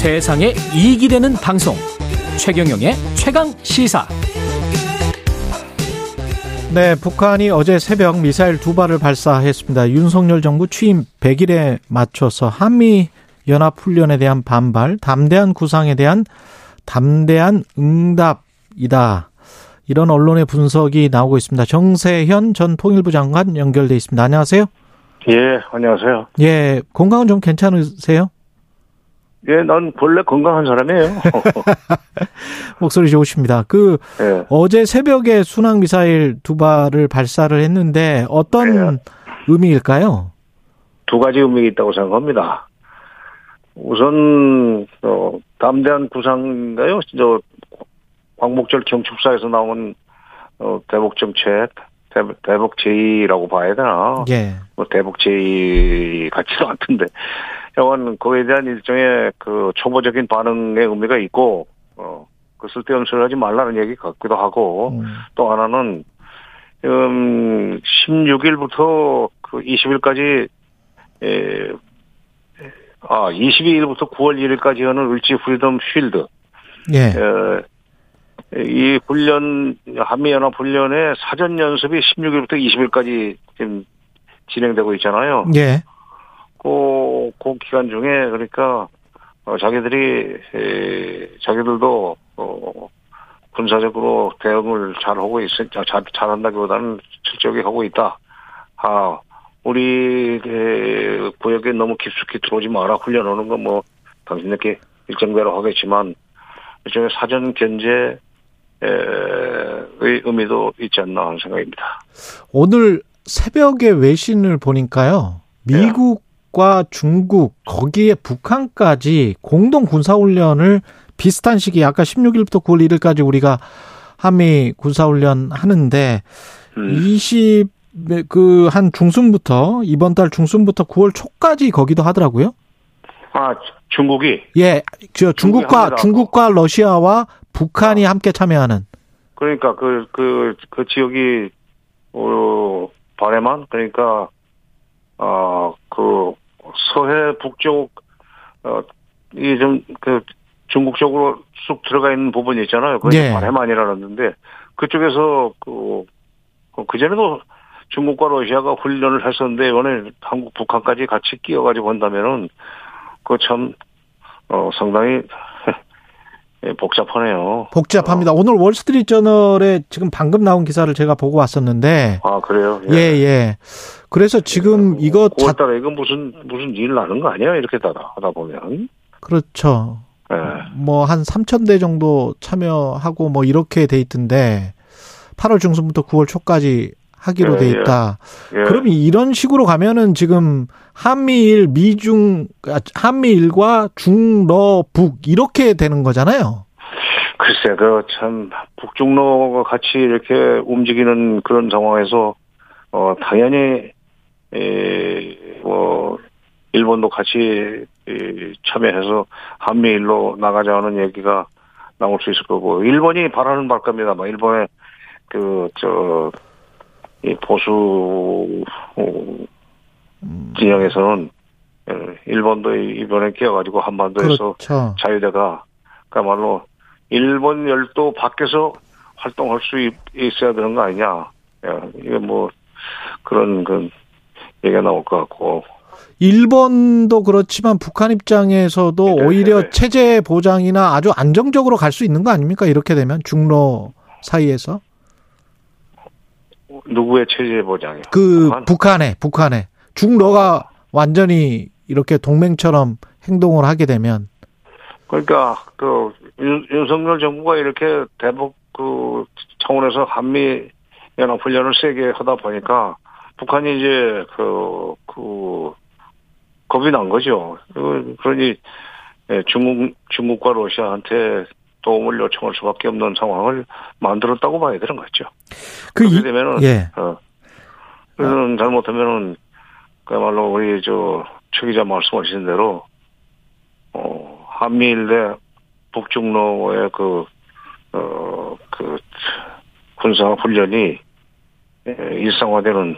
세상에 이익이 되는 방송 최경영의 최강 시사 네, 북한이 어제 새벽 미사일 두 발을 발사했습니다. 윤석열 정부 취임 100일에 맞춰서 한미 연합 훈련에 대한 반발, 담대한 구상에 대한 담대한 응답이다. 이런 언론의 분석이 나오고 있습니다. 정세현 전 통일부 장관 연결돼 있습니다. 안녕하세요. 예, 안녕하세요. 예, 건강은 좀 괜찮으세요? 예, 난 본래 건강한 사람이에요. 목소리 좋으십니다. 그 예. 어제 새벽에 순항 미사일 두 발을 발사를 했는데 어떤 예. 의미일까요? 두 가지 의미가 있다고 생각합니다. 우선 어, 담대한 구상인가요? 저 광복절 경축사에서 나온 어, 대북 정책, 대북, 대북 제의라고 봐야 되나? 예. 뭐 대북 제의 같지도 않던데. 하여간 그에 대한 일종의 그 초보적인 반응의 의미가 있고, 어, 그 쓸데없는 소리 하지 말라는 얘기 같기도 하고, 음, 또 하나는 음 16일부터 그 20일까지 에, 아 22일부터 9월 1일까지 하는 을지 프리덤 쉴드 예. 에, 이 훈련 한미연합 훈련의 사전 연습이 16일부터 20일까지 지금 진행되고 있잖아요. 예. 그, 그 기간 중에 그러니까 어, 자기들이 에, 자기들도 어, 군사적으로 대응을 잘 하고 있, 잘, 잘한다기보다는 실적이 하고 있다. 아, 우리 에, 구역에 너무 깊숙이 들어오지 마라. 훈련하는 건 뭐 당신들께 일정대로 하겠지만 일종의 사전 견제의 의미도 있지 않나 하는 생각입니다. 오늘 새벽에 외신을 보니까요. 미국 과 중국 거기에 북한까지 공동 군사 훈련을 비슷한 시기 아까 16일부터 9월 1일까지 우리가 한미 군사 훈련 하는데 음. 20 그 한 중순부터 이번 달 중순부터 9월 초까지 거기도 하더라고요. 아, 중국이 예, 저 중국과. 중국과 러시아와 북한이 함께 참여하는 그러니까 그, 그, 그 지역이, 어, 바레만? 그러니까, 서해 북쪽, 어, 이 좀, 그, 중국 쪽으로 쑥 들어가 있는 부분이 있잖아요. 그게 예. 바레만이라는데, 그쪽에서 그, 그, 전에도 중국과 러시아가 훈련을 했었는데, 이번에 한국, 북한까지 같이 끼어가지고 한다면은, 그 참, 어, 상당히, 예, 복잡하네요. 복잡합니다. 오늘 월스트리트 저널에 지금 방금 나온 기사를 제가 보고 왔었는데 아, 그래요? 예, 예. 그래서 지금 이거 자, 9월달에 이거 무슨 무슨 일 나는 거 아니야? 이렇게 따라 하다 보면. 그렇죠. 예. 뭐한 3천 대 정도 참여하고 뭐 이렇게 돼 있던데 8월 중순부터 9월 초까지 하기로 예, 돼 예. 있다. 예. 그럼 이런 식으로 가면은 지금 한미일 미중 아, 한미일과 중러 북 이렇게 되는 거잖아요. 글쎄, 그 참 북중로가 같이 이렇게 움직이는 그런 상황에서 어 당연히 에뭐 일본도 같이 이, 참여해서 한미일로 나가자는 얘기가 나올 수 있을 거고 일본이 바라는 바입니다. 뭐 일본의 그저 이 보수 어, 진영에서는 어, 일본도 이번에 끼어가지고 한반도에서 그렇죠. 자유대가 그야말로 일본 열도 밖에서 활동할 수 있- 있어야 되는 거 아니냐. 예, 이게 뭐 그런 그 얘기가 나올 것 같고 일본도 그렇지만 북한 입장에서도 네, 오히려 네. 체제 보장이나 아주 안정적으로 갈 수 있는 거 아닙니까? 이렇게 되면 중로 사이에서 누구의 체제 보장이요? 그 북한? 북한에 북한에 중로가 완전히 이렇게 동맹처럼 행동을 하게 되면 그러니까 그 윤, 윤석열 정부가 이렇게 대북 그 차원에서 한미 연합 훈련을 세게 하다 보니까 북한이 이제 그, 그, 겁이 난 거죠. 그- 그러니 예, 중국, 중국과 러시아한테 도움을 요청할 수밖에 없는 상황을 만들었다고 봐야 되는 거죠. 그 그렇게 이- 되면은, 예. 어, 그는 잘못하면은, 그야말로 우리 저, 최 기자 말씀하신 대로, 어, 한미일 내 북중로의 그, 어, 그, 군사 훈련이 예, 일상화되는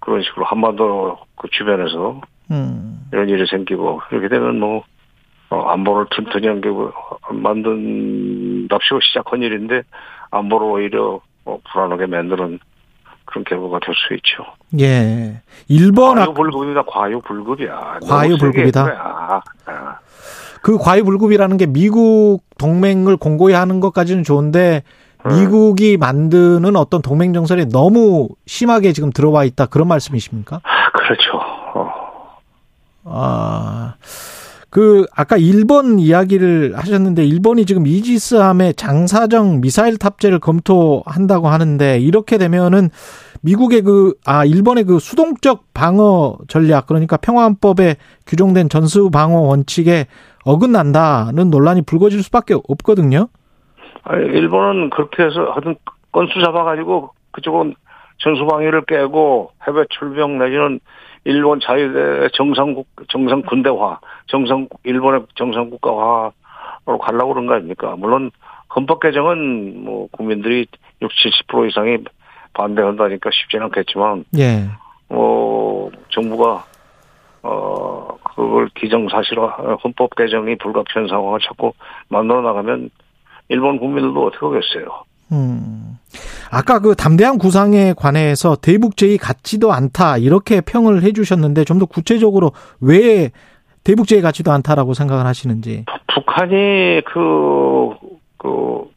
그런 식으로 한반도 그 주변에서 음. 이런 일이 생기고, 이렇게 되면 뭐, 어, 안보를 튼튼히 연결 만든답시고 시작한 일인데 안보를 오히려 어, 불안하게 만드는 그런 결과가 될 수 있죠. 예. 일본 과유불급이다. 과유불급이야. 과유불급이다. 그 과유불급이라는 게 미국 동맹을 공고히 하는 것까지는 좋은데 음. 미국이 만드는 어떤 동맹 정설이 너무 심하게 지금 들어와 있다 그런 말씀이십니까? 그렇죠. 어. 아. 그 아까 일본 이야기를 하셨는데 일본이 지금 이지스함에 장사정 미사일 탑재를 검토한다고 하는데 이렇게 되면은 미국의 그 아 일본의 그 수동적 방어 전략 그러니까 평화헌법에 규정된 전수 방어 원칙에 어긋난다는 논란이 불거질 수밖에 없거든요. 일본은 그렇게 해서 하여튼 건수 잡아가지고 그쪽은 전수 방위를 깨고 해외 출병 내지는 일본 자유대 정상국 정상 군대화 정상 일본의 정상 국가화로 가려고 그런 거 아닙니까? 물론 헌법 개정은 뭐 국민들이 60, 70% 이상이 반대한다니까 쉽지는 않겠지만 예. 뭐 정부가 어 그걸 기정사실화 헌법 개정이 불가피한 상황을 자꾸 만들어 나가면 일본 국민들도 어떻게 하겠어요? 음. 아까 그 담대한 구상에 관해서 대북제의 같지도 않다 이렇게 평을 해주셨는데 좀 더 구체적으로 왜 대북제의 같지도 않다라고 생각을 하시는지. 북한이 그, 그,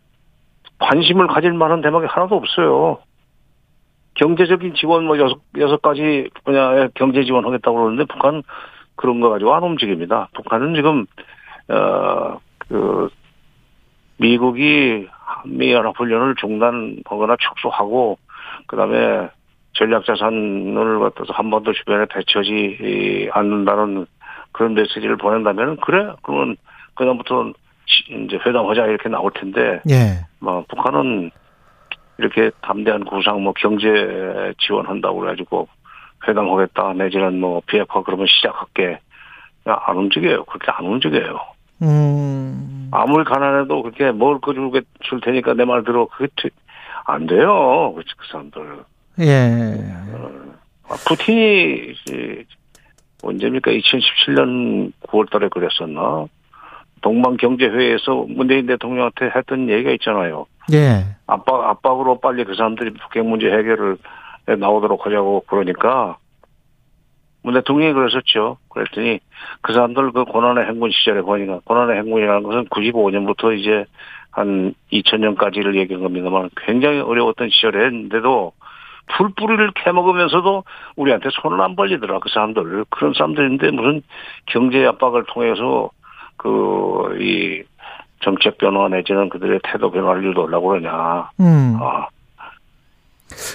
관심을 가질 만한 대목이 하나도 없어요. 경제적인 지원 뭐 여섯, 여섯 가지 분야에 경제 지원 하겠다고 그러는데 북한 그런 거 가지고 안 움직입니다. 북한은 지금, 어, 그, 미국이 한미 연합훈련을 중단하거나 축소하고 그다음에 전략자산을 갖다서 한 번도 주변에 배치하지 않는다는 그런 메시지를 보낸다면 그래? 그러면 그다음부터 이제 회담하자 이렇게 나올 텐데 예. 뭐 북한은 이렇게 담대한 구상 뭐 경제 지원한다고 그래가지고 회담하겠다 내지는 뭐 비핵화 그러면 시작할게. 안 움직여요. 그렇게 안 움직여요 음. 아무리 가난해도 그렇게 먹을 거 줄게 줄 테니까 내 말 들어 그게 안 돼요. 그 사람들. 예. 어, 푸틴이 언제입니까? 2017년 9월달에 그랬었나? 동방 경제 회의에서 문재인 대통령한테 했던 얘기가 있잖아요. 예. 압박 압박으로 빨리 그 사람들이 북핵 문제 해결을 나오도록 하자고 그러니까 문 대통령이 그랬었죠. 그랬더니 그 사람들 그 고난의 행군 시절에 보니까 고난의 행군이라는 것은 95년부터 이제 한 2000년까지를 얘기한 겁니다만 굉장히 어려웠던 시절에 했는데도 풀뿌리를 캐먹으면서도 우리한테 손을 안 벌리더라 그 사람들 그런 사람들인데 무슨 경제 압박을 통해서 그 이 정책 변화 내지는 그들의 태도 변화를 유도하려고 그러냐. 음. 아.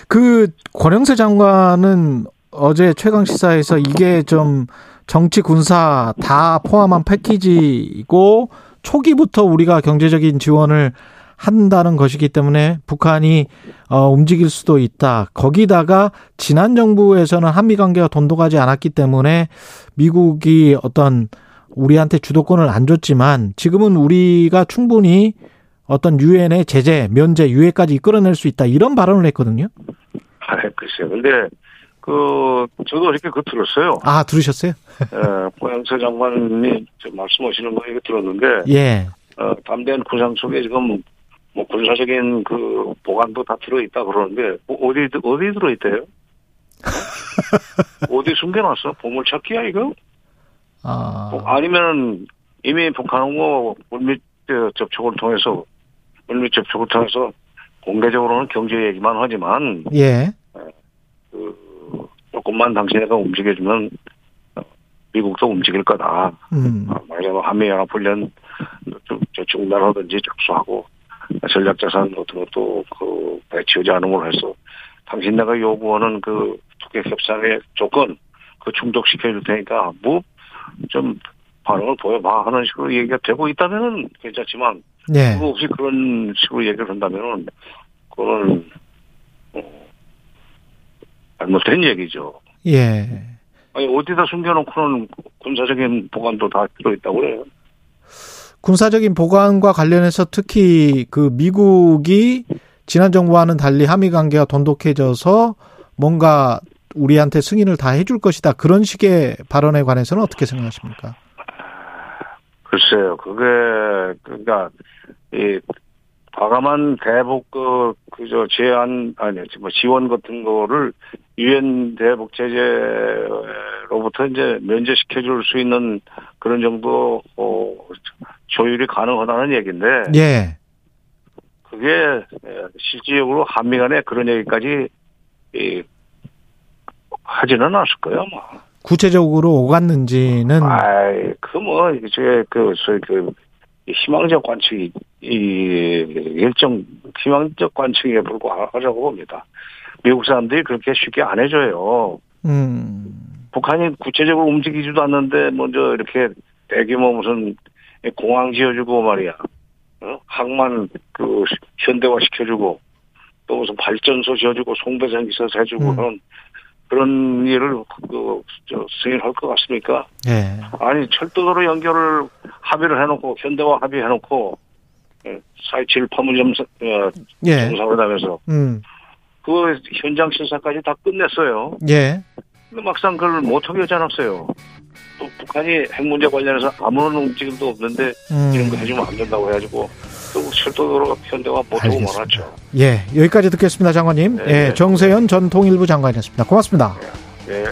그 권영세 장관은 어제 최강 시사에서 이게 좀 정치 군사 다 포함한 패키지이고 초기부터 우리가 경제적인 지원을 한다는 것이기 때문에 북한이 어, 움직일 수도 있다. 거기다가 지난 정부에서는 한미 관계가 돈독하지 않았기 때문에 미국이 어떤 우리한테 주도권을 안 줬지만 지금은 우리가 충분히 어떤 유엔의 제재, 면제, 유예까지 이끌어낼 수 있다. 이런 발언을 했거든요. 아, 글쎄요. 근데 그 저도 이렇게 그 들었어요. 아 들으셨어요? 예, 고양서 장관이 말씀하시는 거 이거 들었는데, 예, 어, 담대한 구상 속에 지금 뭐 군사적인 그 보관도 다 들어있다 그러는데 뭐 어디 어디 들어있대요? 어디 숨겨놨어? 보물찾기야 이거? 아뭐 아니면 이미 북한하고 물밑 접촉을 통해서 물밑 접촉을 통해서 공개적으로는 경제 얘기만 하지만 예. 그 조금만 당신네가 움직여주면 미국도 움직일 거다. 음. 말하자면 한미연합훈련 중단하든지 접수하고 전략자산 같은 것도 그 배치하지 않은 걸로 해서 당신네가 요구하는 그 투객 협상의 조건 그 충족시켜줄 테니까 뭐 좀 반응을 보여봐 하는 식으로 얘기가 되고 있다면은 괜찮지만 네. 그거 없이 그런 식으로 얘기를 한다면은 그거는 잘못된 얘기죠. 예. 아니, 어디다 숨겨놓고는 군사적인 보관도 다 들어있다고 그래요. 군사적인 보관과 관련해서 특히 그 미국이 지난 정부와는 달리 한미 관계가 돈독해져서 뭔가 우리한테 승인을 다 해줄 것이다. 그런 식의 발언에 관해서는 어떻게 생각하십니까? 글쎄요, 그게, 그니까, 이, 과감한 대북, 그, 그저 제한, 아니, 뭐 지원 같은 거를 유엔 대북 제재로부터 이제 면제시켜 줄 수 있는 그런 정도, 어, 조율이 가능하다는 얘기인데. 예. 그게 실질적으로 한미 간에 그런 얘기까지, 이, 하지는 않았을 거예요, 아마. 구체적으로 오갔는지는 아이, 그 뭐, 이제 그, 소위 그, 희망적 관측이, 이, 일정, 희망적 관측에 불과하다고 봅니다. 미국 사람들이 그렇게 쉽게 안 해줘요. 음. 북한이 구체적으로 움직이지도 않는데 먼저 이렇게 대규모 무슨 공항 지어주고 말이야. 어? 항만 그 현대화 시켜주고 또 무슨 발전소 지어주고 송배선 있어서 해주고 음. 그런 그런 일을 그저 승인할 것 같습니까? 예. 아니 철도로 연결을 합의를 해놓고 현대화 합의해놓고 4.27 파문점 어, 예. 정상을 하면서 음. 그 현장 실사까지 다 끝냈어요. 예. 근데 막상 그걸 못하게 하지 않았어요. 또 북한이 핵 문제 관련해서 아무런 움직임도 없는데 음. 이런 거 해주면 안 된다고 해가지고 결국 철도도로가 현대화 못하고. 말았죠. 예. 여기까지 듣겠습니다, 장관님. 네, 예. 네. 정세현 전 통일부 장관이었습니다. 고맙습니다. 예.